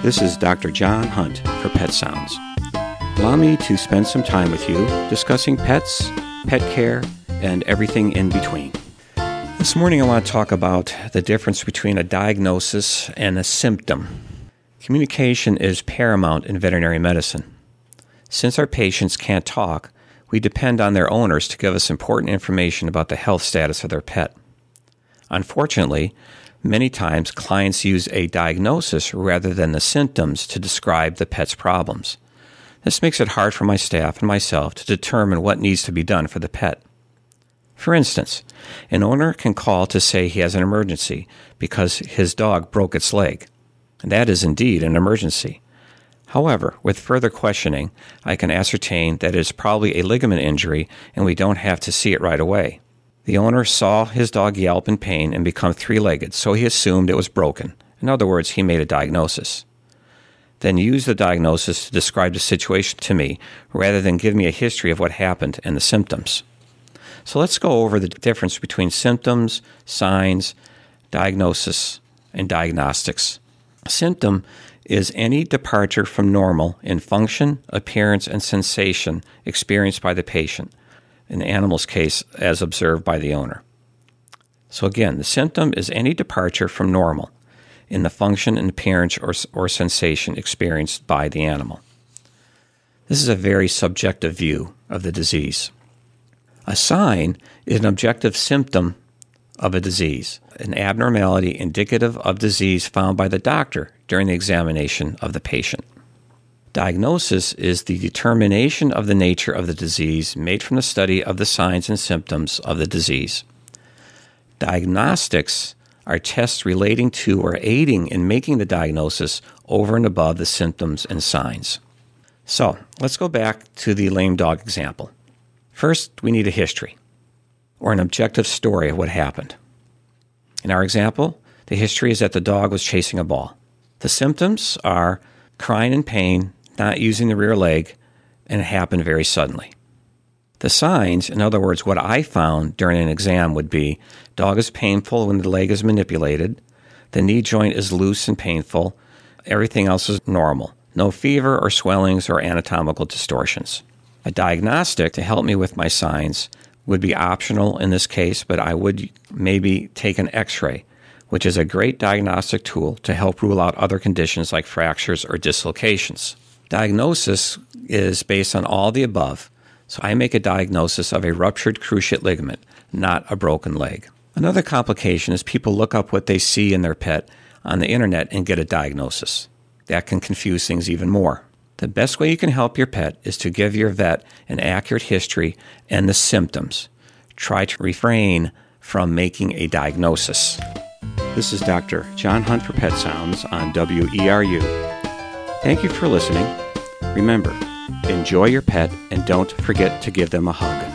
This is Dr. John Hunt for Pet Sounds. Allow me to spend some time with you discussing pets, pet care, and everything in between. This morning, I want to talk about the difference between a diagnosis and a symptom. Communication is paramount in veterinary medicine. Since our patients can't talk, we depend on their owners to give us important information about the health status of their pet. Unfortunately, many times clients use a diagnosis rather than the symptoms to describe the pet's problems. This makes it hard for my staff and myself to determine what needs to be done for the pet. For instance, an owner can call to say he has an emergency because his dog broke its leg. That is indeed an emergency. However, with further questioning, I can ascertain that it is probably a ligament injury and we don't have to see it right away. The owner saw his dog yelp in pain and become three legged, so he assumed it was broken. In other words, he made a diagnosis. Then used the diagnosis to describe the situation to me rather than give me a history of what happened and the symptoms. So let's go over the difference between symptoms, signs, diagnosis, and diagnostics. A symptom is any departure from normal in function, appearance, and sensation experienced by the patient, in the animal's case, as observed by the owner. So, again, the symptom is any departure from normal in the function and appearance or, or sensation experienced by the animal. This is a very subjective view of the disease. A sign is an objective symptom of a disease, an abnormality indicative of disease found by the doctor during the examination of the patient. Diagnosis is the determination of the nature of the disease made from the study of the signs and symptoms of the disease. Diagnostics are tests relating to or aiding in making the diagnosis over and above the symptoms and signs. So let's go back to the lame dog example. First, we need a history or an objective story of what happened. In our example, the history is that the dog was chasing a ball. The symptoms are crying in pain, not using the rear leg, and it happened very suddenly. The signs, in other words, what I found during an exam would be dog is painful when the leg is manipulated, the knee joint is loose and painful, everything else is normal. No fever or swellings or anatomical distortions. A diagnostic to help me with my signs would be optional in this case, but I would maybe take an x ray, which is a great diagnostic tool to help rule out other conditions like fractures or dislocations. Diagnosis is based on all the above, so I make a diagnosis of a ruptured cruciate ligament, not a broken leg. Another complication is people look up what they see in their pet on the internet and get a diagnosis. That can confuse things even more. The best way you can help your pet is to give your vet an accurate history and the symptoms. Try to refrain from making a diagnosis. This is Dr. John Hunt for Pet Sounds on WERU. Thank you for listening. Remember, enjoy your pet and don't forget to give them a hug.